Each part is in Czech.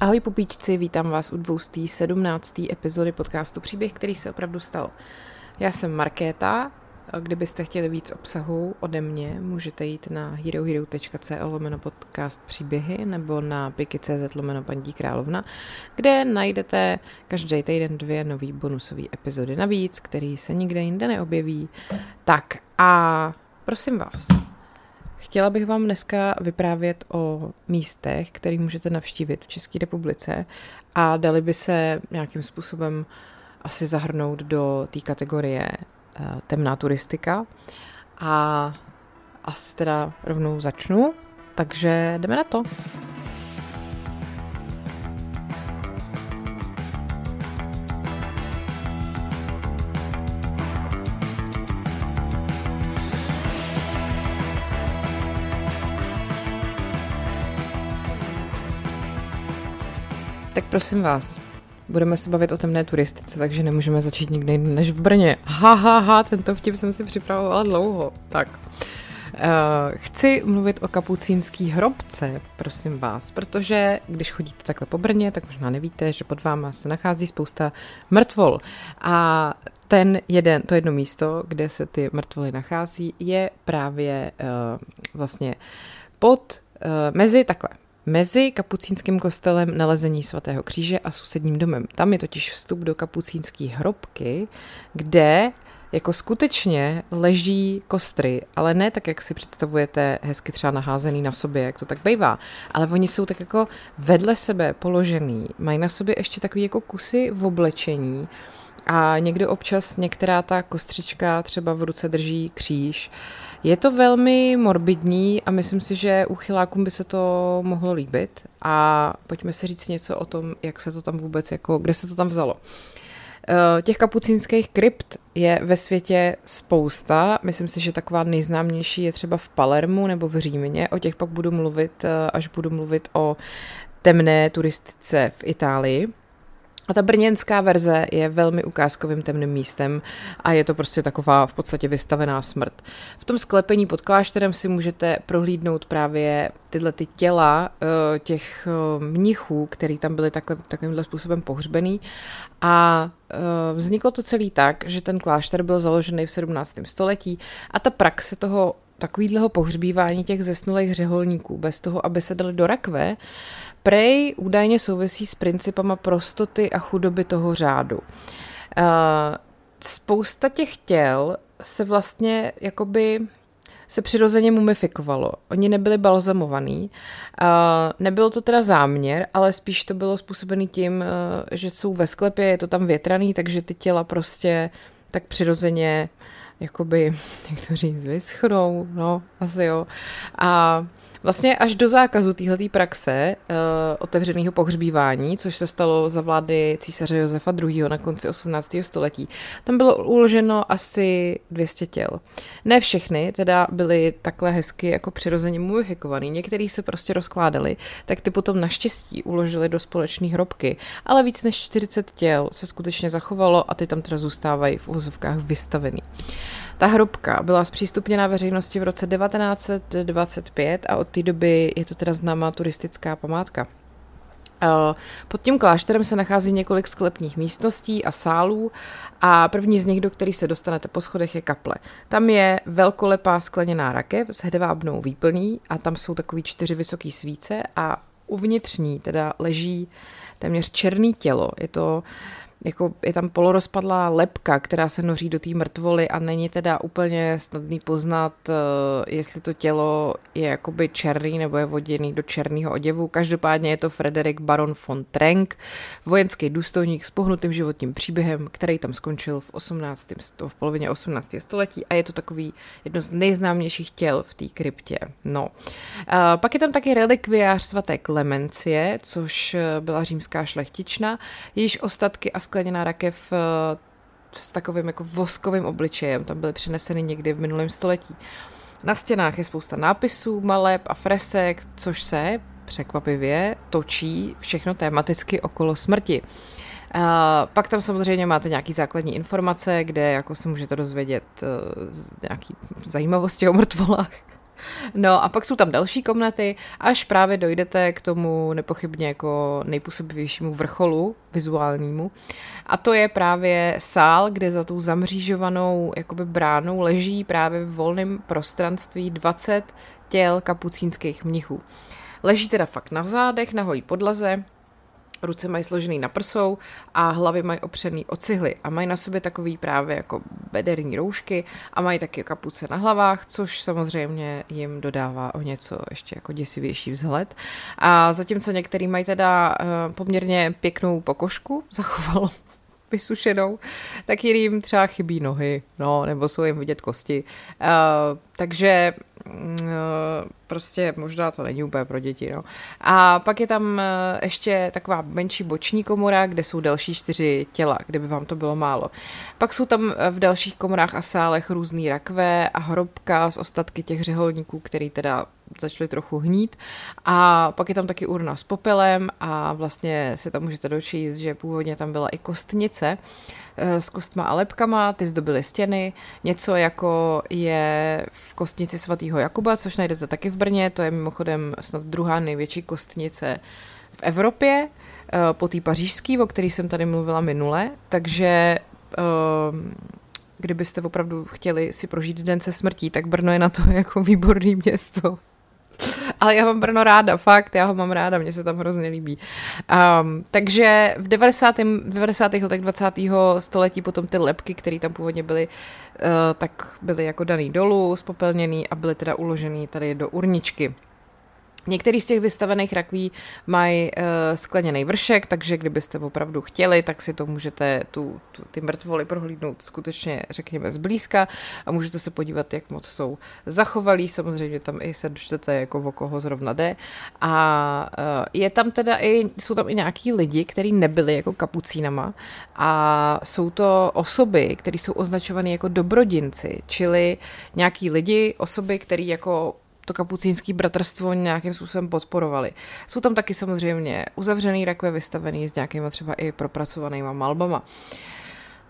Ahoj pupíčci, vítám vás u 217. epizody podcastu Příběh, který se opravdu stal. Já jsem Markéta, kdybyste chtěli víc obsahu ode mě, můžete jít na herohero.co lomeno podcast příběhy nebo na piky.cz lomeno paní královna, kde najdete každý týden dvě nový bonusové epizody navíc, který se nikde jinde neobjeví. Tak a prosím vás, Chtěla bych vám dneska vyprávět o místech, které můžete navštívit v České republice a dali by se nějakým způsobem asi zahrnout do té kategorie uh, temná turistika. A asi teda rovnou začnu, takže jdeme na to. Prosím vás, budeme se bavit o temné turistice, takže nemůžeme začít nikde než v Brně. Ha, ha, ha, tento vtip jsem si připravovala dlouho. Tak. Uh, chci mluvit o kapucínský hrobce, prosím vás, protože když chodíte takhle po Brně, tak možná nevíte, že pod váma se nachází spousta mrtvol. A ten jeden, to jedno místo, kde se ty mrtvoly nachází, je právě uh, vlastně pod, uh, mezi takhle, mezi kapucínským kostelem nalezení svatého kříže a sousedním domem. Tam je totiž vstup do kapucínské hrobky, kde jako skutečně leží kostry, ale ne tak, jak si představujete, hezky třeba naházený na sobě, jak to tak bývá, ale oni jsou tak jako vedle sebe položený, mají na sobě ještě takový jako kusy v oblečení a někdo občas některá ta kostřička třeba v ruce drží kříž. Je to velmi morbidní a myslím si, že uchylákům by se to mohlo líbit a pojďme si říct něco o tom, jak se to tam vůbec, jako, kde se to tam vzalo. Eh, těch kapucínských krypt je ve světě spousta. Myslím si, že taková nejznámější je třeba v Palermu nebo v Římě. O těch pak budu mluvit, eh, až budu mluvit o temné turistice v Itálii. A ta brněnská verze je velmi ukázkovým temným místem a je to prostě taková v podstatě vystavená smrt. V tom sklepení pod klášterem si můžete prohlídnout právě tyhle ty těla eh, těch eh, mnichů, který tam byli takhle, takovýmhle způsobem pohřbený a eh, vzniklo to celý tak, že ten klášter byl založený v 17. století a ta praxe toho takovýhleho pohřbívání těch zesnulých řeholníků bez toho, aby se dali do rakve, Prej údajně souvisí s principama prostoty a chudoby toho řádu. Uh, spousta těch těl se vlastně jakoby se přirozeně mumifikovalo. Oni nebyli balzamovaní. Uh, nebyl to teda záměr, ale spíš to bylo způsobený tím, uh, že jsou ve sklepě, je to tam větraný, takže ty těla prostě tak přirozeně jakoby, jak to říct, vyschnou, no, asi jo. A Vlastně až do zákazu téhleté praxe uh, otevřeného pohřbívání, což se stalo za vlády císaře Josefa II. na konci 18. století, tam bylo uloženo asi 200 těl. Ne všechny teda byly takhle hezky jako přirozeně mumifikovaný, některý se prostě rozkládali, tak ty potom naštěstí uložili do společné hrobky, ale víc než 40 těl se skutečně zachovalo a ty tam teda zůstávají v úzovkách vystavený. Ta hrobka byla zpřístupněna veřejnosti v roce 1925 a od té doby je to teda známá turistická památka. Pod tím klášterem se nachází několik sklepních místností a sálů a první z nich, do kterých se dostanete po schodech, je kaple. Tam je velkolepá skleněná rakev s hedvábnou výplní a tam jsou takový čtyři vysoké svíce a uvnitř ní teda leží téměř černý tělo. Je to jako je tam polorozpadlá lepka, která se noří do té mrtvoly a není teda úplně snadný poznat, eh, jestli to tělo je jakoby černý nebo je voděný do černého oděvu. Každopádně je to Frederik Baron von Trenk, vojenský důstojník s pohnutým životním příběhem, který tam skončil v, 18. v polovině 18. století a je to takový jedno z nejznámějších těl v té kryptě. No. A pak je tam taky relikviář svaté Klemencie, což eh, byla římská šlechtična, jejíž ostatky a skleněná rakev eh, s takovým jako voskovým obličejem. Tam byly přeneseny někdy v minulém století. Na stěnách je spousta nápisů, maleb a fresek, což se překvapivě točí všechno tematicky okolo smrti. Uh, pak tam samozřejmě máte nějaký základní informace, kde jako se můžete dozvědět uh, nějaký zajímavosti o mrtvolách. No a pak jsou tam další komnaty, až právě dojdete k tomu nepochybně jako nejpůsobivějšímu vrcholu vizuálnímu. A to je právě sál, kde za tou zamřížovanou jakoby bránou leží právě v volném prostranství 20 těl kapucínských mnichů. Leží teda fakt na zádech, na holí podlaze, ruce mají složený na prsou a hlavy mají opřený o cihly a mají na sobě takový právě jako bederní roušky a mají taky kapuce na hlavách, což samozřejmě jim dodává o něco ještě jako děsivější vzhled. A zatímco některý mají teda uh, poměrně pěknou pokožku, zachovalo vysušenou, tak jiným třeba chybí nohy, no, nebo jsou jim vidět kosti. Uh, takže prostě možná to není úplně pro děti, no. A pak je tam uh, ještě taková menší boční komora, kde jsou další čtyři těla, kdyby vám to bylo málo. Pak jsou tam v dalších komorách a sálech různý rakve a hrobka z ostatky těch řeholníků, který teda začaly trochu hnít. A pak je tam taky urna s popelem a vlastně si tam můžete dočíst, že původně tam byla i kostnice eh, s kostma a lepkama, ty zdobily stěny, něco jako je v kostnici svatého Jakuba, což najdete taky v Brně, to je mimochodem snad druhá největší kostnice v Evropě, eh, po té pařížské, o který jsem tady mluvila minule, takže eh, kdybyste opravdu chtěli si prožít den se smrtí, tak Brno je na to jako výborný město. Ale já mám Brno ráda, fakt, já ho mám ráda, mně se tam hrozně líbí. Um, takže v 90. 90. letech 20. století potom ty lepky, které tam původně byly, uh, tak byly jako daný dolů, spopelněný a byly teda uložený tady do urničky. Některý z těch vystavených rakví mají uh, skleněný vršek, takže kdybyste opravdu chtěli, tak si to můžete tu, tu, ty mrtvoly prohlídnout skutečně, řekněme, zblízka a můžete se podívat, jak moc jsou zachovalí. Samozřejmě tam i se dočtete, jako o koho zrovna jde. A uh, je tam teda i, jsou tam i nějaký lidi, kteří nebyli jako kapucínama a jsou to osoby, které jsou označované jako dobrodinci, čili nějaký lidi, osoby, které jako to kapucínský bratrstvo nějakým způsobem podporovali. Jsou tam taky samozřejmě uzavřený rakve vystavený s nějakýma třeba i propracovanýma malbama.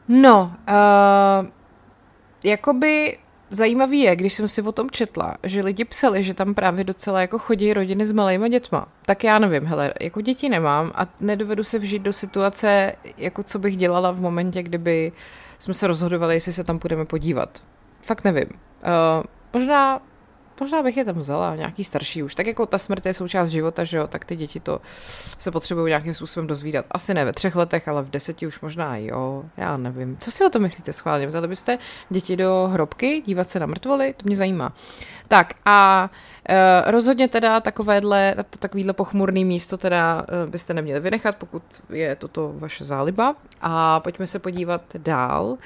No, uh, jakoby zajímavý je, když jsem si o tom četla, že lidi psali, že tam právě docela jako chodí rodiny s malýma dětma. Tak já nevím, hele, jako děti nemám a nedovedu se vžít do situace, jako co bych dělala v momentě, kdyby jsme se rozhodovali, jestli se tam půjdeme podívat. Fakt nevím. Uh, možná možná bych je tam vzala, nějaký starší už. Tak jako ta smrt je součást života, že jo, tak ty děti to se potřebují nějakým způsobem dozvídat. Asi ne ve třech letech, ale v deseti už možná jo, já nevím. Co si o tom myslíte schválně? Vzali byste děti do hrobky, dívat se na mrtvoly? To mě zajímá. Tak a e, rozhodně teda takovéhle, takovýhle pochmurný místo teda e, byste neměli vynechat, pokud je toto vaše záliba. A pojďme se podívat dál.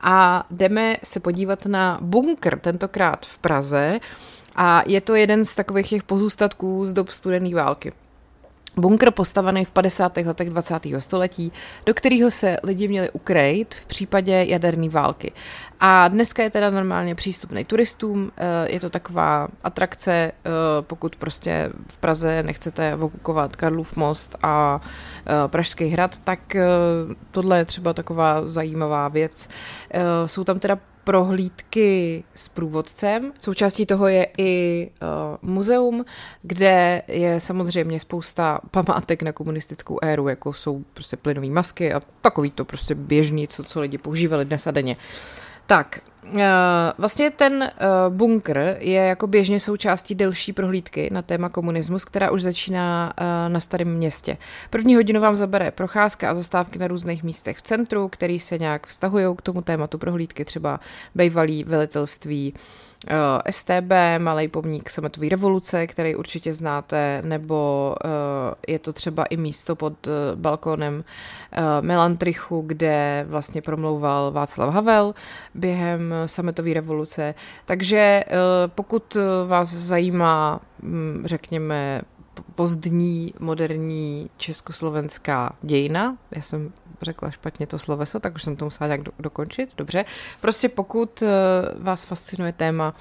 A jdeme se podívat na bunkr, tentokrát v Praze. A je to jeden z takových těch pozůstatků z dob studené války. Bunkr postavený v 50. letech 20. století, do kterého se lidi měli ukrejt v případě jaderné války. A dneska je teda normálně přístupný turistům, eh, je to taková atrakce, eh, pokud prostě v Praze nechcete okupovat Karlův most a eh, Pražský hrad, tak tohle je třeba taková zajímavá věc. Jsou tam teda prohlídky s průvodcem. Součástí toho je i uh, muzeum, kde je samozřejmě spousta památek na komunistickou éru, jako jsou prostě plynové masky a takový to prostě běžný, co, co lidi používali dnes a denně. Tak, vlastně ten uh, bunkr je jako běžně součástí delší prohlídky na téma komunismus, která už začíná uh, na starém městě. První hodinu vám zabere procházka a zastávky na různých místech v centru, který se nějak vztahují k tomu tématu prohlídky, třeba bejvalý velitelství uh, STB, malý pomník sametové revoluce, který určitě znáte, nebo uh, je to třeba i místo pod uh, balkónem uh, Melantrichu, kde vlastně promlouval Václav Havel během sametové revoluce. Takže uh, pokud vás zajímá, um, řekněme, pozdní, moderní československá dějina. Já jsem řekla špatně to sloveso, tak už jsem to musela nějak do, dokončit. Dobře. Prostě pokud vás fascinuje téma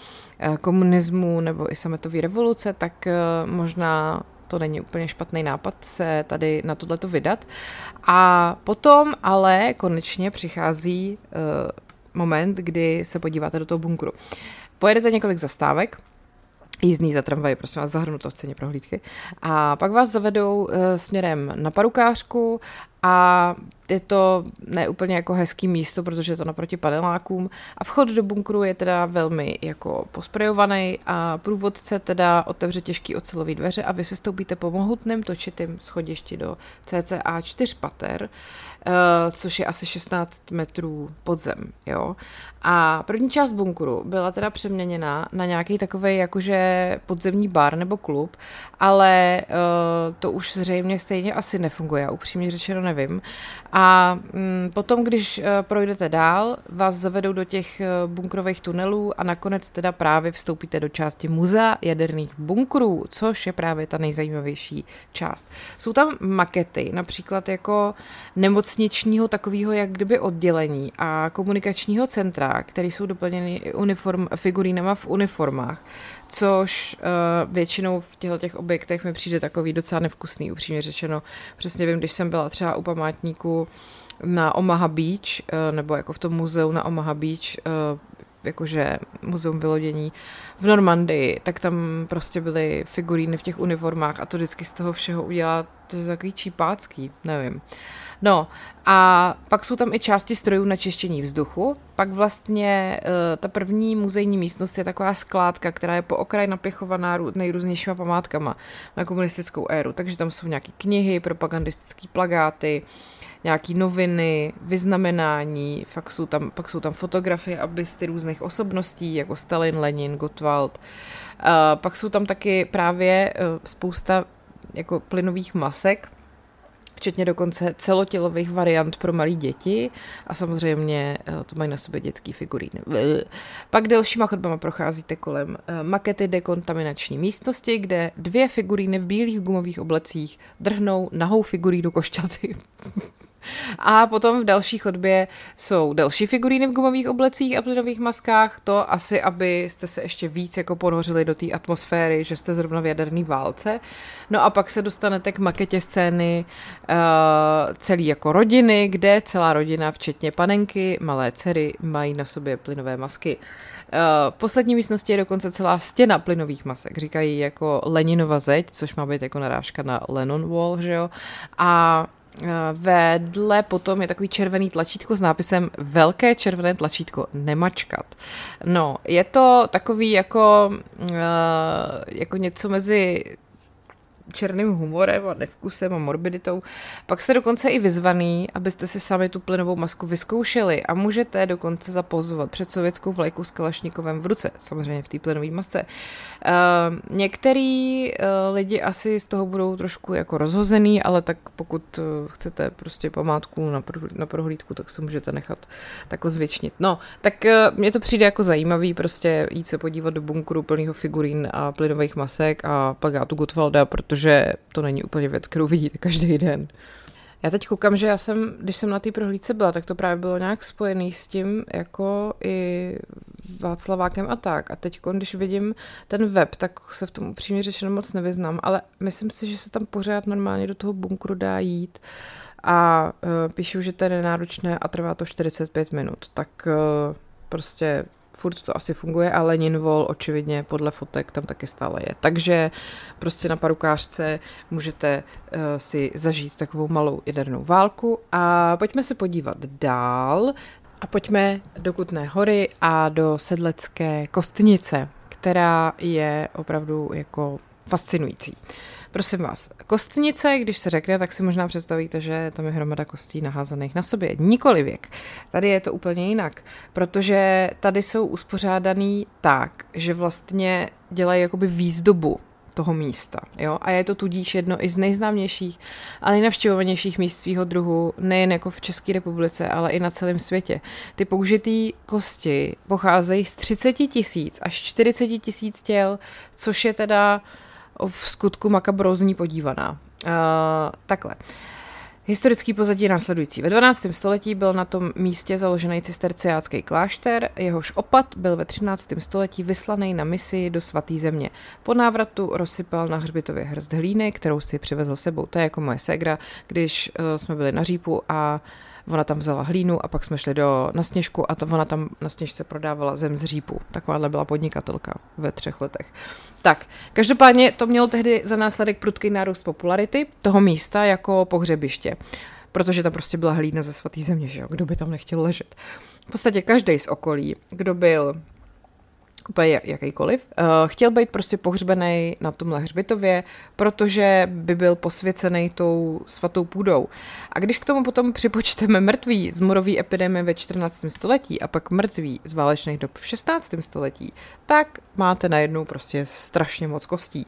komunismu nebo i sametové revoluce, tak možná to není úplně špatný nápad se tady na tohleto vydat. A potom ale konečně přichází moment, kdy se podíváte do toho bunkru. Pojedete několik zastávek, jízdný za tramvaj, prosím vás, zahrnuto v ceně prohlídky. A pak vás zavedou uh, směrem na parukářku a je to neúplně jako hezký místo, protože je to naproti panelákům a vchod do bunkru je teda velmi jako posprejovaný a průvodce teda otevře těžký ocelový dveře a vy se stoupíte po mohutném točitým schodišti do cca 4 pater, uh, což je asi 16 metrů pod zem, jo. A první část bunkru byla teda přeměněna na nějaký takový jakože podzemní bar nebo klub, ale uh, to už zřejmě stejně asi nefunguje, upřímně řečeno nevím. A mm, potom, když uh, projdete dál, vás zavedou do těch uh, bunkrových tunelů a nakonec teda právě vstoupíte do části muzea jaderných bunkrů, což je právě ta nejzajímavější část. Jsou tam makety, například jako nemocničního takového jak kdyby oddělení a komunikačního centra, které jsou doplněny uniform, figurínama v uniformách, což uh, většinou v těchto těch objektech mi přijde takový docela nevkusný, upřímně řečeno. Přesně vím, když jsem byla třeba u památníku na Omaha Beach, uh, nebo jako v tom muzeu na Omaha Beach, uh, jakože muzeum vylodění v Normandii, tak tam prostě byly figuríny v těch uniformách a to vždycky z toho všeho udělá, to je takový čípácký, nevím. Uh, No a pak jsou tam i části strojů na čištění vzduchu. Pak vlastně uh, ta první muzejní místnost je taková skládka, která je po okraji napěchovaná nejrůznějšíma památkama na komunistickou éru. Takže tam jsou nějaké knihy, propagandistické plagáty, nějaký noviny, vyznamenání, fakt jsou tam, pak jsou tam fotografie a bysty různých osobností, jako Stalin, Lenin, Gottwald. Uh, pak jsou tam taky právě uh, spousta jako plynových masek, včetně dokonce celotělových variant pro malé děti a samozřejmě eh, to mají na sobě dětský figuríny. Pak delšíma chodbama procházíte kolem eh, makety dekontaminační místnosti, kde dvě figuríny v bílých gumových oblecích drhnou nahou figurínu košťaty. A potom v další chodbě jsou další figuríny v gumových oblecích a plynových maskách. To asi, abyste se ještě víc jako ponořili do té atmosféry, že jste zrovna v jaderné válce. No a pak se dostanete k maketě scény uh, celý jako rodiny, kde celá rodina, včetně panenky, malé dcery, mají na sobě plynové masky. Uh, poslední místnosti je dokonce celá stěna plynových masek. Říkají jako Leninova zeď, což má být jako narážka na Lennon Wall, že jo. A vedle potom je takový červený tlačítko s nápisem Velké červené tlačítko nemačkat. No, je to takový jako, uh, jako něco mezi černým humorem a nevkusem a morbiditou. Pak jste dokonce i vyzvaný, abyste si sami tu plynovou masku vyzkoušeli a můžete dokonce zapozovat před sovětskou vlajkou s Kalašnikovem v ruce, samozřejmě v té plynové masce. Uh, některý uh, lidi asi z toho budou trošku jako rozhozený, ale tak pokud uh, chcete prostě památku na, pro, na prohlídku, tak se můžete nechat takhle zvětšnit. No, tak uh, mně to přijde jako zajímavý prostě jít se podívat do bunkru plného figurín a plynových masek a tu Gottwalda, protože protože to není úplně věc, kterou vidíte každý den. Já teď koukám, že já jsem, když jsem na té prohlídce byla, tak to právě bylo nějak spojený s tím, jako i Václavákem a tak. A teď, když vidím ten web, tak se v tom upřímně řečeno moc nevyznám, ale myslím si, že se tam pořád normálně do toho bunkru dá jít. A uh, píšu, že to je nenáročné a trvá to 45 minut. Tak uh, prostě furt to asi funguje, ale Ninvol očividně podle fotek tam taky stále je. Takže prostě na parukářce můžete uh, si zažít takovou malou jadernou válku a pojďme se podívat dál a pojďme do Kutné hory a do Sedlecké kostnice, která je opravdu jako fascinující. Prosím vás, kostnice, když se řekne, tak si možná představíte, že tam je hromada kostí naházených na sobě. Nikoli věk. Tady je to úplně jinak, protože tady jsou uspořádaný tak, že vlastně dělají jakoby výzdobu toho místa. Jo? A je to tudíž jedno i z nejznámějších a nejnavštěvovanějších míst svého druhu, nejen jako v České republice, ale i na celém světě. Ty použitý kosti pocházejí z 30 tisíc až 40 tisíc těl, což je teda v skutku makabrózní podívaná. Uh, takhle. Historický pozadí je následující. Ve 12. století byl na tom místě založený cisterciácký klášter, jehož opat byl ve 13. století vyslaný na misi do svaté země. Po návratu rozsypal na hřbitově hrst hlíny, kterou si přivezl sebou. To je jako moje segra, když uh, jsme byli na řípu a Ona tam vzala hlínu a pak jsme šli do na sněžku a to ona tam na sněžce prodávala zem z řípu. Takováhle byla podnikatelka ve třech letech. Tak, každopádně to mělo tehdy za následek prudký nárůst popularity toho místa jako pohřebiště protože tam prostě byla hlína ze svatý země, že jo? Kdo by tam nechtěl ležet? V podstatě každý z okolí, kdo byl úplně jakýkoliv, uh, chtěl být prostě pohřbený na tomhle hřbitově, protože by byl posvěcený tou svatou půdou. A když k tomu potom připočteme mrtví z morové epidemie ve 14. století a pak mrtví z válečných dob v 16. století, tak máte najednou prostě strašně moc kostí.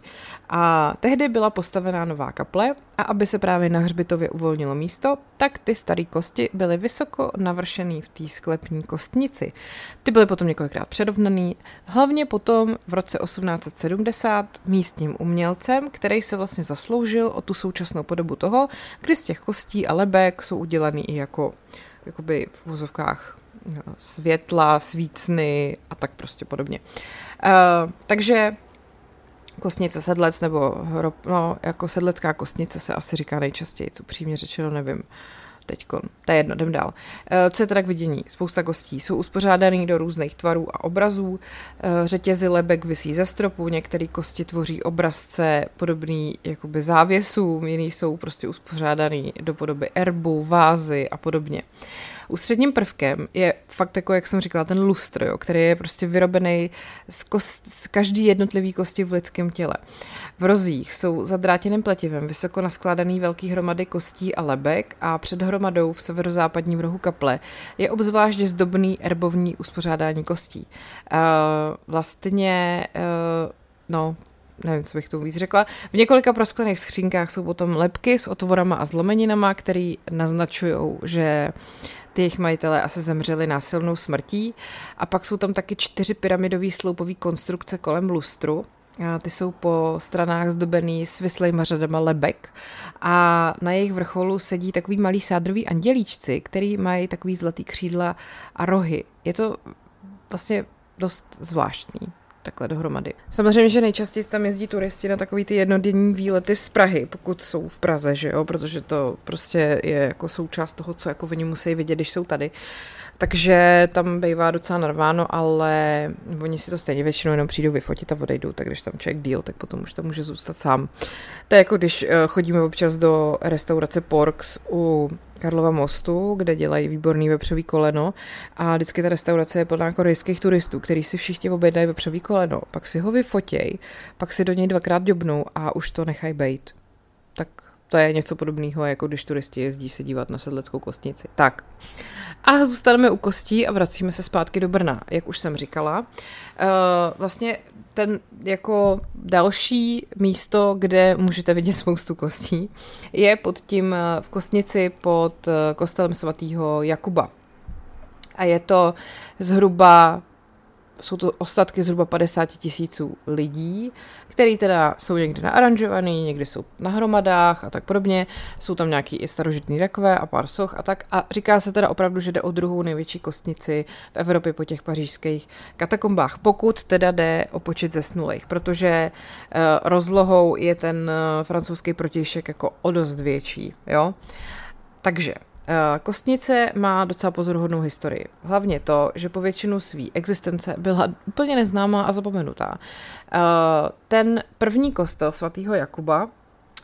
A tehdy byla postavená nová kaple a aby se právě na hřbitově uvolnilo místo, tak ty staré kosti byly vysoko navršený v té sklepní kostnici. Ty byly potom několikrát předovnaný, hlavně potom v roce 1870 místním umělcem, který se vlastně zasloužil o tu současnou podobu toho, kdy z těch kostí a lebek jsou udělaný i jako jakoby v vozovkách světla, svícny a tak prostě podobně. Uh, takže kostnice sedlec nebo hrob, no, jako sedlecká kostnice se asi říká nejčastěji, co přímě řečeno nevím. Teďko, to je jedno, jdem dál. Eh, co je teda k vidění? Spousta kostí jsou uspořádaný do různých tvarů a obrazů. Eh, řetězy lebek visí ze stropu, některé kosti tvoří obrazce podobný jakoby závěsům, jiný jsou prostě uspořádaný do podoby erbu, vázy a podobně. Ústředním prvkem je fakt jako, jak jsem říkala, ten lustr, jo, který je prostě vyrobený z, kost, z každý jednotlivý kosti v lidském těle. V rozích jsou zadrátěným pletivem vysoko naskládaný velký hromady kostí a lebek a před hromadou v severozápadním rohu kaple je obzvlášť zdobný erbovní uspořádání kostí. Uh, vlastně, uh, no, nevím, co bych tomu víc řekla. V několika prosklených skřínkách jsou potom lepky s otvorama a zlomeninama, které naznačují, že ty jejich majitelé asi zemřeli násilnou smrtí. A pak jsou tam taky čtyři pyramidové sloupové konstrukce kolem lustru, a ty jsou po stranách zdobený svislejma řadama lebek a na jejich vrcholu sedí takový malý sádrový andělíčci, který mají takový zlatý křídla a rohy. Je to vlastně dost zvláštní takhle dohromady. Samozřejmě, že nejčastěji tam jezdí turisti na takový ty jednodenní výlety z Prahy, pokud jsou v Praze, že jo, protože to prostě je jako součást toho, co jako oni musí vidět, když jsou tady. Takže tam bývá docela narváno, ale oni si to stejně většinou jenom přijdou vyfotit a odejdou, tak když tam člověk deal, tak potom už tam může zůstat sám. To je jako když eh, chodíme občas do restaurace Porks u Karlova mostu, kde dělají výborný vepřový koleno a vždycky ta restaurace je plná korejských turistů, který si všichni objednají vepřový koleno, pak si ho vyfotěj, pak si do něj dvakrát dobnou a už to nechají bejt. Tak to je něco podobného, jako když turisti jezdí se dívat na sedleckou kostnici. Tak. A zůstaneme u kostí a vracíme se zpátky do Brna, jak už jsem říkala. Uh, vlastně ten jako další místo, kde můžete vidět spoustu kostí, je pod tím v kostnici pod eh, kostelem svatého Jakuba. A je to zhruba jsou to ostatky zhruba 50 tisíců lidí, který teda jsou někdy naaranžovaný, někdy jsou na hromadách a tak podobně. Jsou tam nějaký i starožitný rakve a pár soch a tak. A říká se teda opravdu, že jde o druhou největší kostnici v Evropě po těch pařížských katakombách, pokud teda jde o počet zesnulých, protože uh, rozlohou je ten uh, francouzský protějšek jako o dost větší, jo. Takže Eh, kostnice má docela pozoruhodnou historii. Hlavně to, že po většinu své existence byla úplně neznámá a zapomenutá. Eh, ten první kostel svatého Jakuba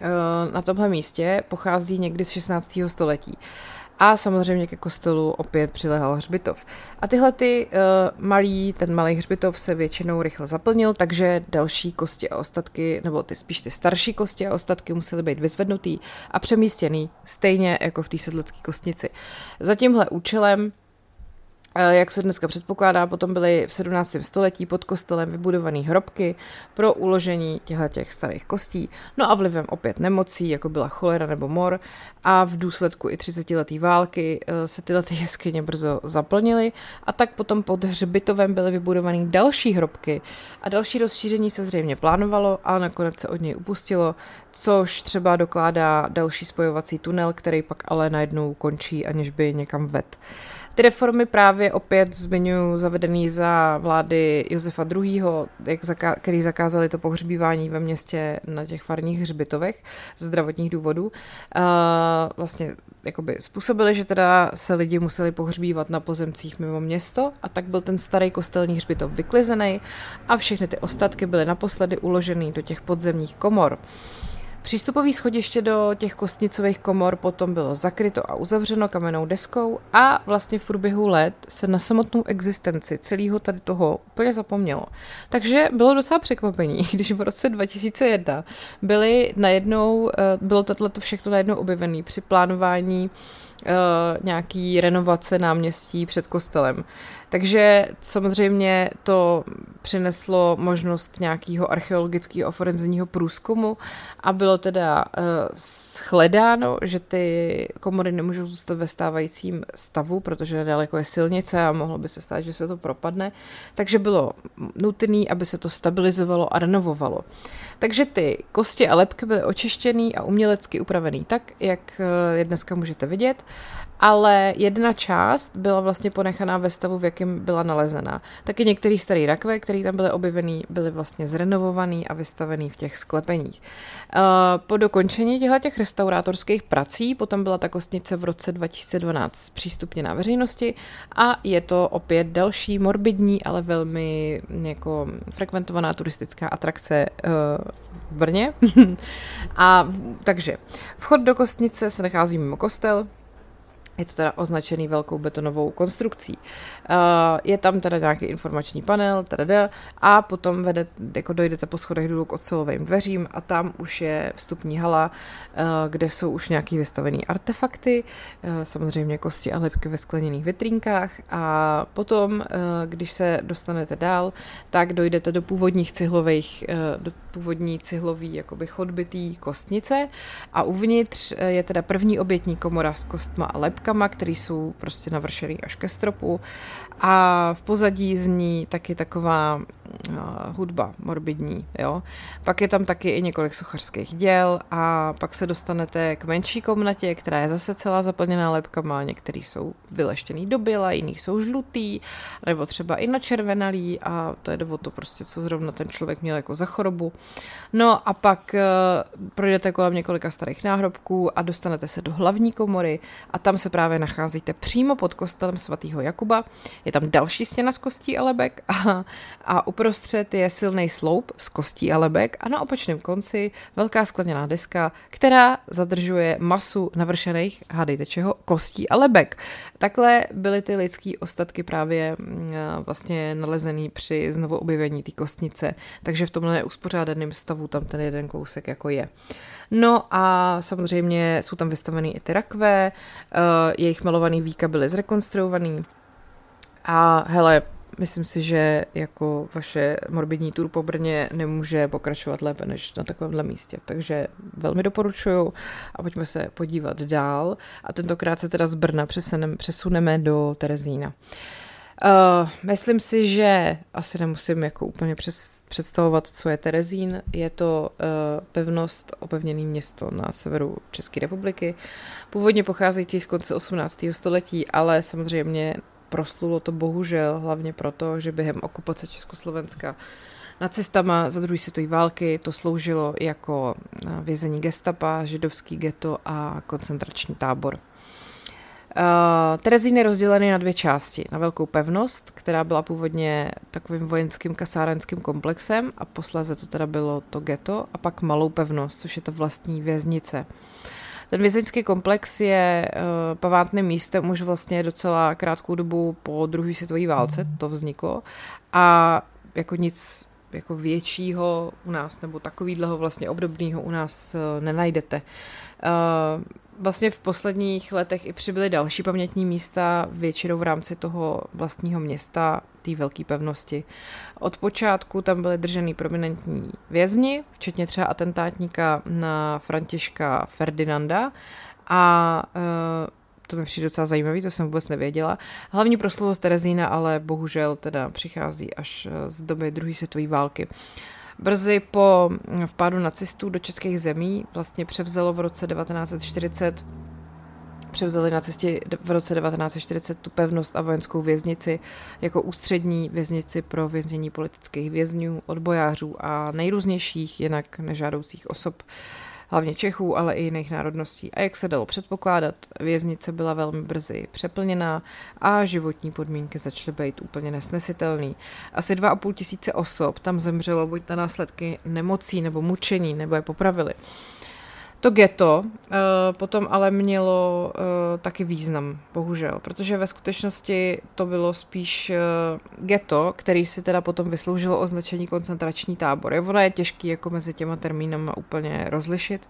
eh, na tomhle místě pochází někdy z 16. století a samozřejmě ke kostelu opět přilehal hřbitov. A tyhle ty uh, malý, ten malý hřbitov se většinou rychle zaplnil, takže další kosti a ostatky, nebo ty spíš ty starší kosti a ostatky musely být vyzvednutý a přemístěný, stejně jako v té sedlecké kostnici. Za tímhle účelem jak se dneska předpokládá, potom byly v 17. století pod kostelem vybudované hrobky pro uložení těch starých kostí, no a vlivem opět nemocí, jako byla cholera nebo mor, a v důsledku i 30 letý války eh, se tyhle ty jeskyně brzo zaplnily a tak potom pod hřbitovem byly vybudovány další hrobky a další rozšíření se zřejmě plánovalo, ale nakonec se od něj upustilo, což třeba dokládá další spojovací tunel, který pak ale najednou končí, aniž by někam ved. Ty reformy právě opět zmiňuji zavedený za vlády Josefa II., jak zaka- který zakázali to pohřbívání ve městě na těch farních hřbitovech z zdravotních důvodů. Uh, vlastně jakoby způsobili, že teda se lidi museli pohřbívat na pozemcích mimo město a tak byl ten starý kostelní hřbitov vyklizený a všechny ty ostatky byly naposledy uloženy do těch podzemních komor. Přístupový schodiště do těch kostnicových komor potom bylo zakryto a uzavřeno kamennou deskou a vlastně v průběhu let se na samotnou existenci celého tady toho úplně zapomnělo. Takže bylo docela překvapení, když v roce 2001 byly najednou, eh, bylo tohle všechno najednou objevené při plánování uh, nějaký renovace náměstí před kostelem. Takže samozřejmě to přineslo možnost nějakého archeologického forenzního průzkumu a bylo teda uh, shledáno, že ty komory nemůžou zůstat ve stávajícím stavu, protože nedaleko je silnice a mohlo by se stát, že se to propadne. Takže bylo nutné, aby se to stabilizovalo a renovovalo. Takže ty kosti a lepky byly očištěný a umělecky upravený tak, jak eh, je dneska můžete vidět ale jedna část byla vlastně ponechaná ve stavu, v jakém byla nalezená. Taky některé staré rakve, které tam byly objevený, byly vlastně zrenovovaný a vystavený v těch sklepeních. Eh, po dokončení těchto těch restaurátorských prací potom byla ta kostnice v roce 2012 přístupněná veřejnosti a je to opět další morbidní, ale velmi jako frekventovaná turistická atrakce eh, v Brně. a takže vchod do kostnice se nachází mimo kostel, je to teda označený velkou betonovou konstrukcí. Uh, je tam teda nějaký informační panel tada, a potom vede, jako dojdete po schodech dolů k ocelovým dveřím a tam už je vstupní hala, uh, kde jsou už nějaký vystavený artefakty, uh, samozřejmě kosti a lepky ve skleněných vitrínkách a potom, když se dostanete dál, tak dojdete do původních cihlových, do původní cihlový jakoby chodbitý kostnice. A uvnitř je teda první obětní komora s kostma a lepkami kytkama, které jsou prostě navršený až ke stropu a v pozadí zní taky taková uh, hudba morbidní, jo. Pak je tam taky i několik sochařských děl a pak se dostanete k menší komnatě, která je zase celá zaplněná lepkama, některý jsou vyleštěný do byla, jiný jsou žlutý, nebo třeba i načervenalý a to je o to prostě, co zrovna ten člověk měl jako za chorobu. No a pak uh, projdete kolem několika starých náhrobků a dostanete se do hlavní komory a tam se právě nacházíte přímo pod kostelem svatého Jakuba. Je tam další stěna z kostí a lebek a, a uprostřed je silný sloup z kostí a lebek a na opačném konci velká skleněná deska, která zadržuje masu navršených, hádejte čeho, kostí a lebek. Takhle byly ty lidské ostatky právě mm, vlastně nalezený při znovu objevení té kostnice, takže v tomhle neuspořádaném stavu tam ten jeden kousek jako je. No a samozřejmě jsou tam vystaveny i ty rakve, uh, jejich malovaný víka byly zrekonstruovaný a hele, myslím si, že jako vaše morbidní tour po Brně nemůže pokračovat lépe než na takovémhle místě. Takže velmi doporučuju a pojďme se podívat dál. A tentokrát se teda z Brna přesunem, přesuneme do Terezína. Uh, myslím si, že asi nemusím jako úplně přes, představovat, co je Terezín. Je to uh, pevnost, opevněné město na severu České republiky. Původně pocházející z konce 18. století, ale samozřejmě proslulo to bohužel hlavně proto, že během okupace Československa nacistama za druhé světové války to sloužilo jako eh, vězení gestapa, židovský ghetto a koncentrační tábor. Uh, Terezín je rozdělený na dvě části. Na velkou pevnost, která byla původně takovým vojenským kasárenským komplexem a posléze to teda bylo to ghetto a pak malou pevnost, což je to vlastní věznice. Uh, ten vězeňský komplex je uh, pavátným místem už vlastně docela krátkou dobu po druhé světové válce, mhm. to vzniklo. A jako nic jako většího u nás, nebo takovýhleho vlastně obdobného u nás uh, nenajdete. Uh, vlastně v posledních letech i přibyly další pamětní místa, většinou v rámci toho vlastního města, té velké pevnosti. Od počátku tam byly držený prominentní vězni, včetně třeba atentátníka na Františka Ferdinanda a uh, to mi přijde docela zajímavý, to jsem vůbec nevěděla. Hlavní proslovo z Terezína ale bohužel teda přichází až e, z doby druhé světové války. Brzy po vpádu nacistů do českých zemí vlastně převzalo v roce 1940 převzali na cestě v roce 1940 tu pevnost a vojenskou věznici jako ústřední věznici pro věznění politických vězňů, odbojářů a nejrůznějších jinak nežádoucích osob hlavně Čechů, ale i jiných národností. A jak se dalo předpokládat, věznice byla velmi brzy přeplněná a životní podmínky začaly být úplně nesnesitelný. Asi 2,5 tisíce osob tam zemřelo buď na následky nemocí nebo mučení, nebo je popravili. To ghetto uh, potom ale mělo uh, taky význam, bohužel, protože ve skutečnosti to bylo spíš uh, ghetto, který si teda potom vysloužilo označení koncentrační tábor. Je, ono je těžký jako mezi těma termínama úplně rozlišit.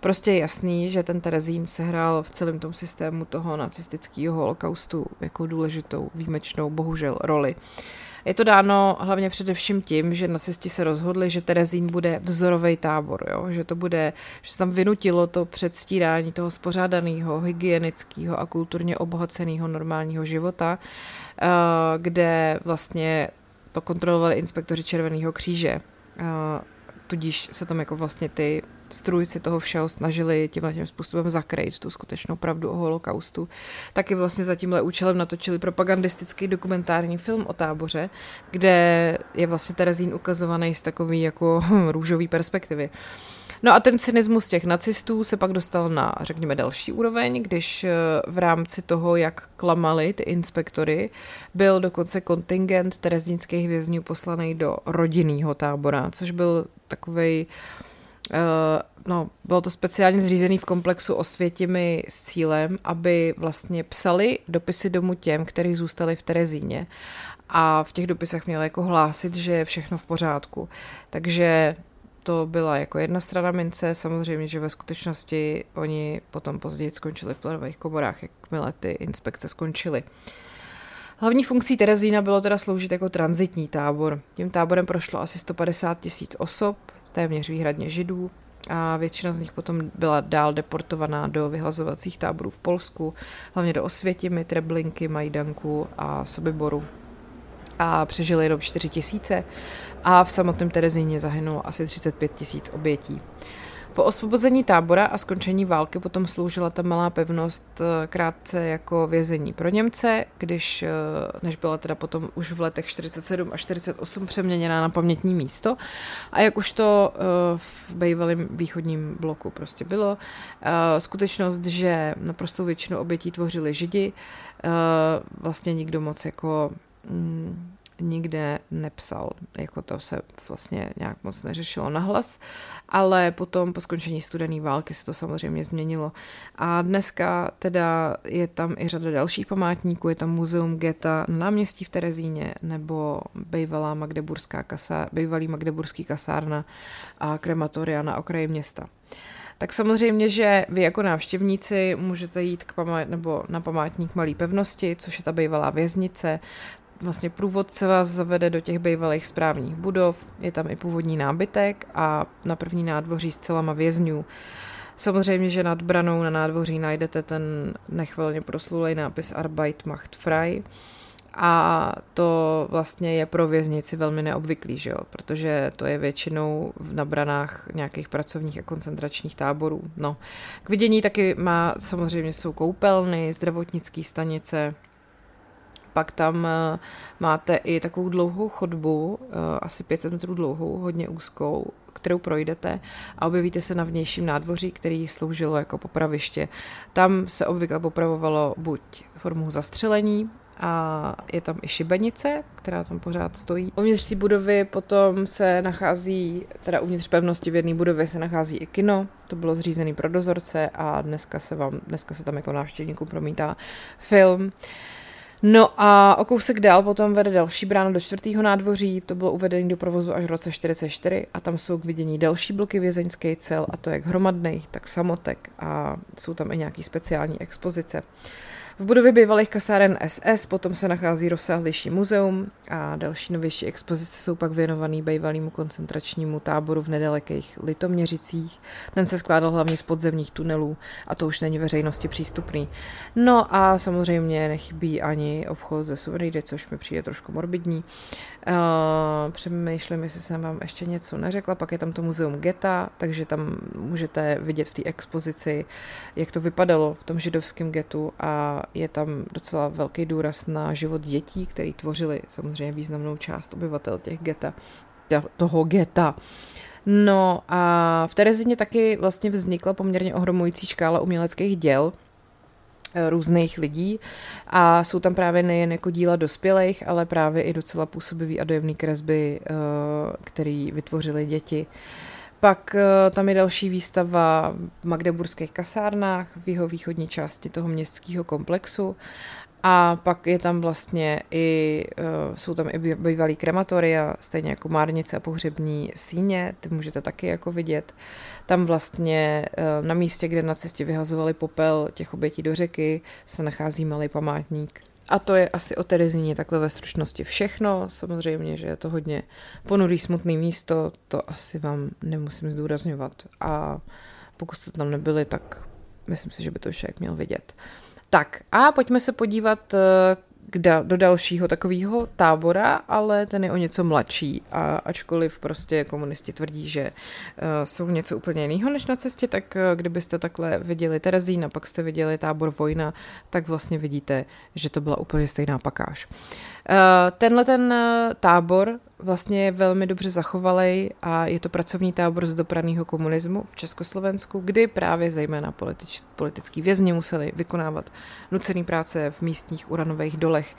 Prostě je jasný, že ten Terezín sehrál v celém tom systému toho nacistického holokaustu jako důležitou, výjimečnou, bohužel, roli. Uh, je to dáno hlavně především tím, že nacisti se rozhodli, že Terezín bude vzorový tábor, jo? že to bude, že se tam vynutilo to předstírání toho spořádaného, hygienického a kulturně obohaceného normálního života, eh, kde vlastně to kontrolovali inspektoři Červeného kříže. Eh, tudíž se tam jako vlastně ty strůjci toho všeho snažili tímhle tím způsobem zakrýt tu skutečnou pravdu o holokaustu. Taky vlastně za tímhle účelem natočili propagandistický dokumentární film o táboře, kde je vlastně Terezín ukazovaný z takový jako růžový perspektivy. No a ten cynismus těch nacistů se pak dostal na, řekněme, další úroveň, když eh, v rámci toho, jak klamali ty inspektory, byl dokonce kontingent terezínských vězňů poslaný do rodinného tábora, což byl takovej no, bylo to speciálně zřízený v komplexu Osvětimi s cílem, aby vlastně psali dopisy domů těm, kteří zůstali v Terezíně a v těch dopisech měli jako hlásit, že je všechno v pořádku. Takže to byla jako jedna strana mince, samozřejmě, že ve skutečnosti oni potom později skončili v plynových komorách, jakmile ty inspekce skončily. Hlavní funkcí Terezína bylo teda sloužit jako transitní tábor. Tím táborem prošlo asi 150 tisíc osob, téměř výhradně židů, a většina z nich potom byla dál deportovaná do vyhlazovacích táborů v Polsku, hlavně do Osvětimi, Treblinky, Majdanku a Sobiboru. A přežili jenom 4 tisíce a v samotném Terezíně zahynulo asi 35 tisíc obětí. Po osvobození tábora a skončení války potom sloužila ta malá pevnost eh, krátce jako vězení pro Němce, když, eh, než byla teda potom už v letech 47 a 48 přeměněná na pamětní místo. A jak už to eh, v bývalém východním bloku prostě bylo, skutečnost, že naprosto většinu obětí tvořili židi, vlastně nikdo moc jako mm, nikde nepsal, jako to se vlastně nějak moc neřešilo nahlas, ale potom po skončení studené války se to samozřejmě změnilo. A dneska teda je tam i řada dalších památníků, je tam muzeum Geta na náměstí v Terezíně, nebo bývalá magdeburská kasa, bývalý magdeburský kasárna a krematoria na okraji města. Tak samozřejmě, že vy jako návštěvníci můžete jít k památ, nebo na památník Malé pevnosti, což je ta bývalá věznice vlastně průvodce vás zavede do těch bývalých správních budov, je tam i původní nábytek a na první nádvoří s celama vězňů. Samozřejmě, že nad branou na nádvoří najdete ten nechvalně proslulý nápis Arbeit macht frei a to vlastně je pro věznici velmi neobvyklý, že jo? protože to je většinou na branách nějakých pracovních a koncentračních táborů. No. K vidění taky má samozřejmě jsou koupelny, zdravotnické stanice, pak tam eh, máte i takovou dlouhou chodbu, eh, asi 500 metrů dlouhou, hodně úzkou, kterou projdete a objevíte se na vnějším nádvoří, který sloužilo jako popraviště. Tam se obvykle popravovalo buď formou zastřelení, a je tam i šibenice, která tam pořád stojí. Uvnitř té budovy potom se nachází, teda uvnitř pevnosti v jedné budově se nachází i kino, to bylo zřízené pro dozorce a dneska se, vám, dneska se tam jako návštěvníků promítá film. Uh, No a o kousek dál potom vede další brána do čtvrtého nádvoří, to bylo uvedení do provozu až v roce 44 a tam jsou k vidění další bloky vězeňské cel a to jak hromadných, tak samotek a jsou tam i nějaký speciální expozice. V budově bývalých kasáren SS potom se nachází rozsáhlejší muzeum a další novější expozice jsou pak věnovaný bývalému koncentračnímu táboru v nedalekých Litoměřicích. Ten se skládal hlavně z podzemních tunelů a to už není veřejnosti přístupný. No a samozřejmě nechybí ani obchod ze suvenýry, což mi přijde trošku morbidní. Uh, přemýšlím, jestli jsem vám ještě něco neřekla, pak je tam to muzeum geta, takže tam můžete vidět v té expozici, jak to vypadalo v tom židovském getu a je tam docela velký důraz na život dětí, který tvořili samozřejmě významnou část obyvatel těch geta, toho geta. No a v Terezině taky vlastně vznikla poměrně ohromující škála uměleckých děl, eh, různých lidí a jsou tam právě nejen jako díla dospělých, ale právě i docela působivý a dojemný kresby, eh, který vytvořili děti. Pak eh, tam je další výstava v Magdeburských kasárnách v jeho východní části toho městského komplexu a pak je tam vlastně i, uh, jsou tam i bývalý krematoria, stejně jako márnice a pohřební síně, ty můžete taky jako vidět. Tam vlastně uh, na místě, kde nacisti vyhazovali popel těch obětí do řeky, se nachází malý památník. A to je asi o Terezíně takhle ve stručnosti všechno. Samozřejmě, že je to hodně ponurý, smutný místo, to asi vám nemusím zdůrazňovat. A pokud jste tam nebyli, tak myslím si, že by to člověk měl vidět. Tak a pojďme se podívat eh, da, do dalšího takového tábora, ale ten je o něco mladší a ačkoliv prostě komunisti tvrdí, že uh, jsou něco úplně jiného než na cestě, tak uh, kdybyste takhle viděli Terezín a pak jste viděli tábor Vojna, tak vlastně vidíte, že to byla úplně stejná pakáž. Uh, tenhle ten tábor vlastně je velmi dobře zachovalý a je to pracovní tábor z dopravního komunismu v Československu, kdy právě zejména politič, politický vězni museli vykonávat nucený práce v místních uranových dolech.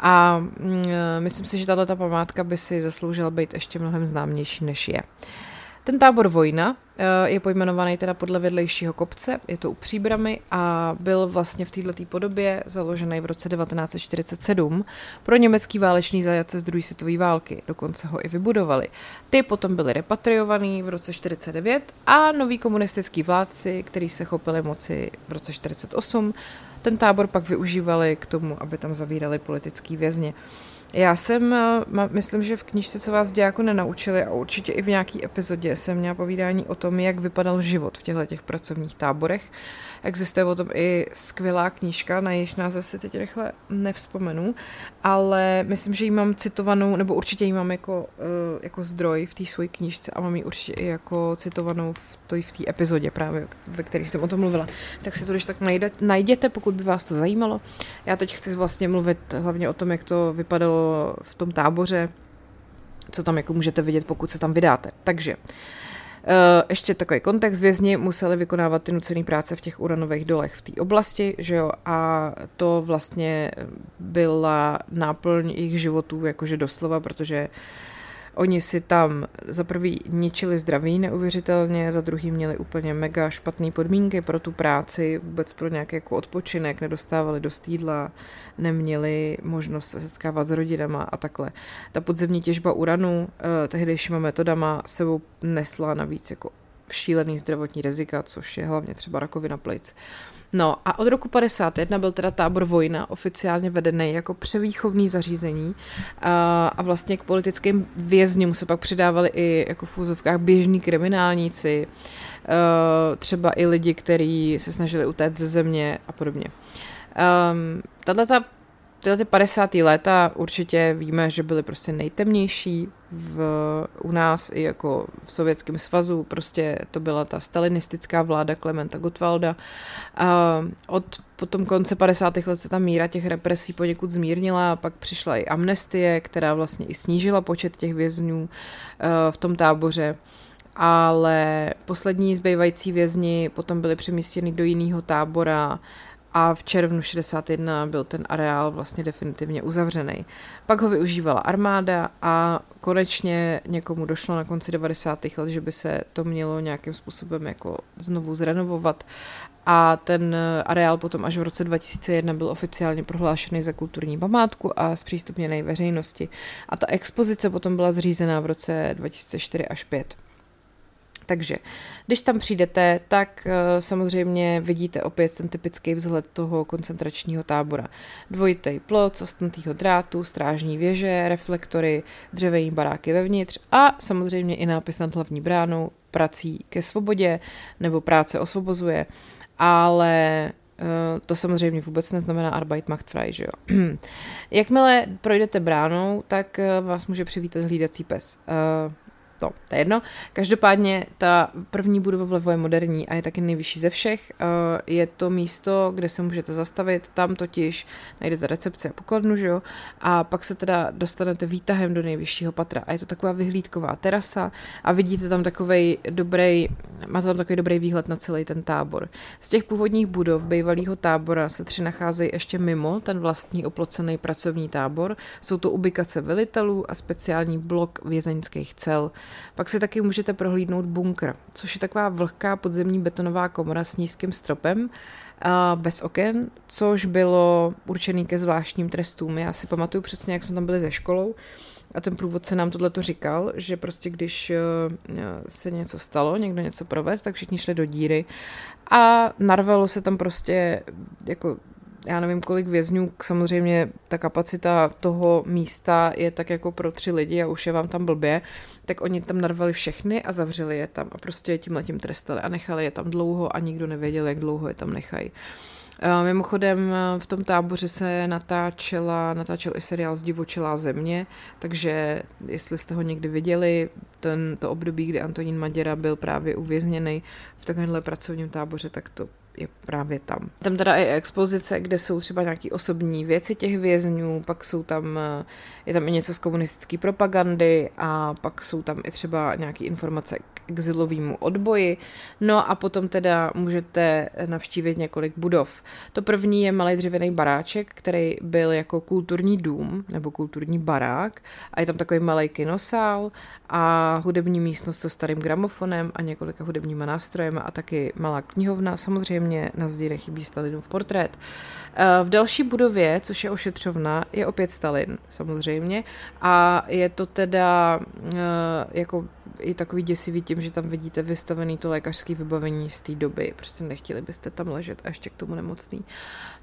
A mm, myslím si, že tato památka by si zasloužila být ještě mnohem známější, než je. Ten tábor Vojna eh, je pojmenovaný teda podle vedlejšího kopce, je to u Příbramy a byl vlastně v této podobě založený v roce 1947 pro německý válečný zajatce z druhé světové války, dokonce ho i vybudovali. Ty potom byly repatriovaný v roce 49 a noví komunistický vládci, kteří se chopili moci v roce 48, ten tábor pak využívali k tomu, aby tam zavírali politický vězně. Já jsem, eh, myslím, že v knižce, co vás v dějáku nenaučili a určitě i v nějaký epizodě jsem měla povídání o tom, jak vypadal život v těchto těch pracovních táborech. Existuje o tom i skvělá knížka, na jejíž název si teď rychle nevzpomenu, ale myslím, že ji mám citovanou, nebo určitě ji mám jako, uh, jako zdroj v té své knížce a mám ji určitě i jako citovanou v té v epizodě právě, ve které jsem o tom mluvila. Tak si to když tak najděte, pokud by vás to zajímalo. Já teď chci vlastně mluvit hlavně o tom, jak to vypadalo v tom táboře, co tam jako můžete vidět, pokud se tam vydáte. Takže uh, Eh, ještě takový kontext, vězni museli vykonávat ty nucené práce v těch uranových dolech v té oblasti, že jo, a to vlastně byla náplň jejich životů, jakože doslova, protože Oni si tam za prvý ničili zdraví neuvěřitelně, za druhý měli úplně mega špatné podmínky pro tu práci, vůbec pro nějaký jako odpočinek, nedostávali do stýdla, neměli možnost se setkávat s rodinama a takhle. Ta podzemní těžba uranu eh, tehdejšíma metodama sebou nesla navíc jako šílený zdravotní rizika, což je hlavně třeba rakovina plic. No a od roku 51 byl teda tábor Vojna oficiálně vedený jako převýchovný zařízení a, a vlastně k politickým vězňům se pak přidávali i jako v úzovkách běžní kriminálníci, třeba i lidi, kteří se snažili utéct ze země a podobně. Um, tato tyhle ty 50. léta určitě víme, že byly prostě nejtemnější v, u nás i jako v Sovětském svazu, prostě to byla ta stalinistická vláda Klementa Gottwalda. A od potom konce 50. let se ta míra těch represí poněkud zmírnila a pak přišla i amnestie, která vlastně i snížila počet těch vězňů eh, v tom táboře ale poslední zbývající vězni potom byli přemístěni do jiného tábora a v červnu 61 byl ten areál vlastně definitivně uzavřený. Pak ho využívala armáda a konečně někomu došlo na konci 90. let, že by se to mělo nějakým způsobem jako znovu zrenovovat a ten areál potom až v roce 2001 byl oficiálně prohlášený za kulturní památku a zpřístupněný veřejnosti. A ta expozice potom byla zřízená v roce 2004 až 5. Takže, když tam přijdete, tak uh, samozřejmě vidíte opět ten typický vzhled toho koncentračního tábora. Dvojitý plot z drátu, strážní věže, reflektory, dřevění baráky vevnitř a samozřejmě i nápis nad hlavní bránou prací ke svobodě nebo práce osvobozuje, ale uh, to samozřejmě vůbec neznamená Arbeit macht frei, že jo. Jakmile projdete bránou, tak uh, vás může přivítat hlídací pes. To, to je jedno. Každopádně ta první budova vlevo je moderní a je taky nejvyšší ze všech. Eh, je to místo, kde se můžete zastavit, tam totiž najdete recepci a pokladnu, že jo? A pak se teda dostanete výtahem do nejvyššího patra a je to taková vyhlídková terasa a vidíte tam takový dobrý, máte tam takový dobrý výhled na celý ten tábor. Z těch původních budov bývalého tábora se tři nacházejí ještě mimo ten vlastní oplocený pracovní tábor. Jsou to ubikace velitelů a speciální blok vězeňských cel. Pak si taky můžete prohlídnout bunkr, což je taková vlhká podzemní betonová komora s nízkým stropem, bez oken, což bylo určený ke zvláštním trestům. Já si pamatuju přesně, jak jsme tam byli ze školou a ten průvodce nám tohle to říkal, že prostě když eh, se něco stalo, někdo něco proved, tak všichni šli do díry a narvalo se tam prostě jako já nevím, kolik vězňů, samozřejmě ta kapacita toho místa je tak jako pro tři lidi a už je vám tam blbě, tak oni tam narvali všechny a zavřeli je tam a prostě tím letím trestali a nechali je tam dlouho a nikdo nevěděl, jak dlouho je tam nechají. Mimochodem v tom táboře se natáčela, natáčel i seriál Zdivočelá země, takže jestli jste ho někdy viděli, ten, to období, kdy Antonín Maděra byl právě uvězněný v takovémhle pracovním táboře, tak to je právě tam. Tam teda i expozice, kde jsou třeba nějaké osobní věci těch vězňů, pak jsou tam, eh, je tam i něco z komunistické propagandy a pak jsou tam i třeba nějaké informace k exilovému odboji. No a potom teda můžete navštívit několik budov. To první je malý dřevěný baráček, který byl jako kulturní dům nebo kulturní barák a je tam takový malý kinosál a hudební místnost se starým gramofonem a několika hudebníma nástrojemi a taky malá knihovna. Samozřejmě na zdi nechybí Stalinův portrét. Eh, v další budově, což je ošetřovna, je opět Stalin, samozřejmě. A je to teda eh, jako i takový děsivý tím, že tam vidíte vystavený to lékařské vybavení z té doby. Prostě nechtěli byste tam ležet a ještě k tomu nemocný.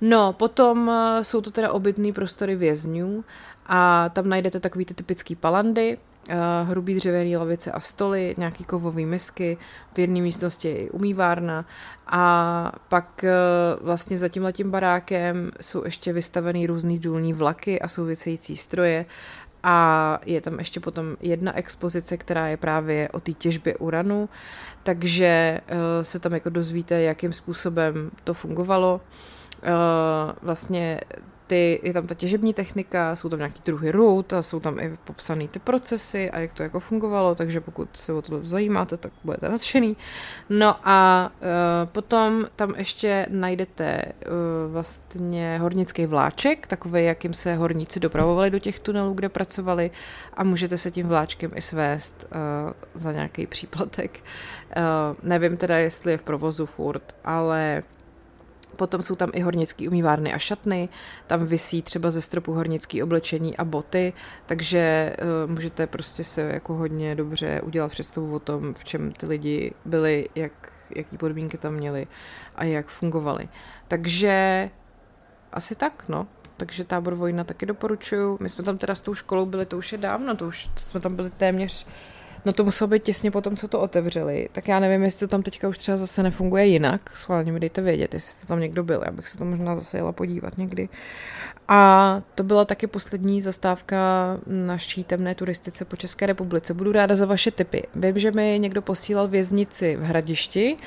No, potom eh, jsou to teda obytné prostory vězňů a tam najdete takový ty typický palandy, uh, hrubý dřevěný lavice a stoly, nějaký kovový misky, v jedné místnosti je i umývárna. A pak uh, vlastně za tímhletím barákem jsou ještě vystavený různý důlní vlaky a související stroje. A je tam ještě potom jedna expozice, která je právě o té těžbě uranu, takže uh, se tam jako dozvíte, jakým způsobem to fungovalo. Uh, vlastně ty, je tam ta těžební technika, jsou tam nějaký druhy rud a jsou tam i popsané ty procesy a jak to jako fungovalo, takže pokud se o to zajímáte, tak budete nadšený. No a uh, potom tam ještě najdete uh, vlastně hornický vláček, takový, jakým se horníci dopravovali do těch tunelů, kde pracovali a můžete se tím vláčkem i svést uh, za nějaký příplatek. Uh, nevím teda, jestli je v provozu furt, ale Potom jsou tam i hornické umývárny a šatny, tam visí třeba ze stropu hornické oblečení a boty, takže uh, můžete prostě se jako hodně dobře udělat představu o tom, v čem ty lidi byli, jak, jaký podmínky tam měli a jak fungovali. Takže asi tak, no. Takže tábor Vojna taky doporučuju. My jsme tam teda s tou školou byli, to už je dávno, to už jsme tam byli téměř No to muselo být těsně po tom, co to otevřeli. Tak já nevím, jestli to tam teďka už třeba zase nefunguje jinak. Schválně mi dejte vědět, jestli tam někdo byl. Já bych se to možná zase jela podívat někdy. A to byla taky poslední zastávka naší temné turistice po České republice. Budu ráda za vaše tipy. Vím, že mi někdo posílal věznici v Hradišti.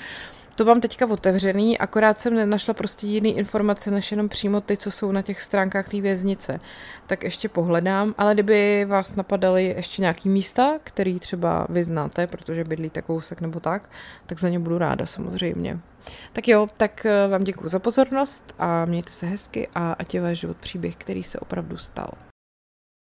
To mám teďka otevřený, akorát jsem nenašla prostě jiný informace, než jenom přímo ty, co jsou na těch stránkách té věznice. Tak ještě pohledám, ale kdyby vás napadaly ještě nějaký místa, který třeba vy znáte, protože bydlíte kousek nebo tak, tak za ně budu ráda samozřejmě. Tak jo, tak eh, vám děkuji za pozornost a mějte se hezky a ať je váš život příběh, který se opravdu stal.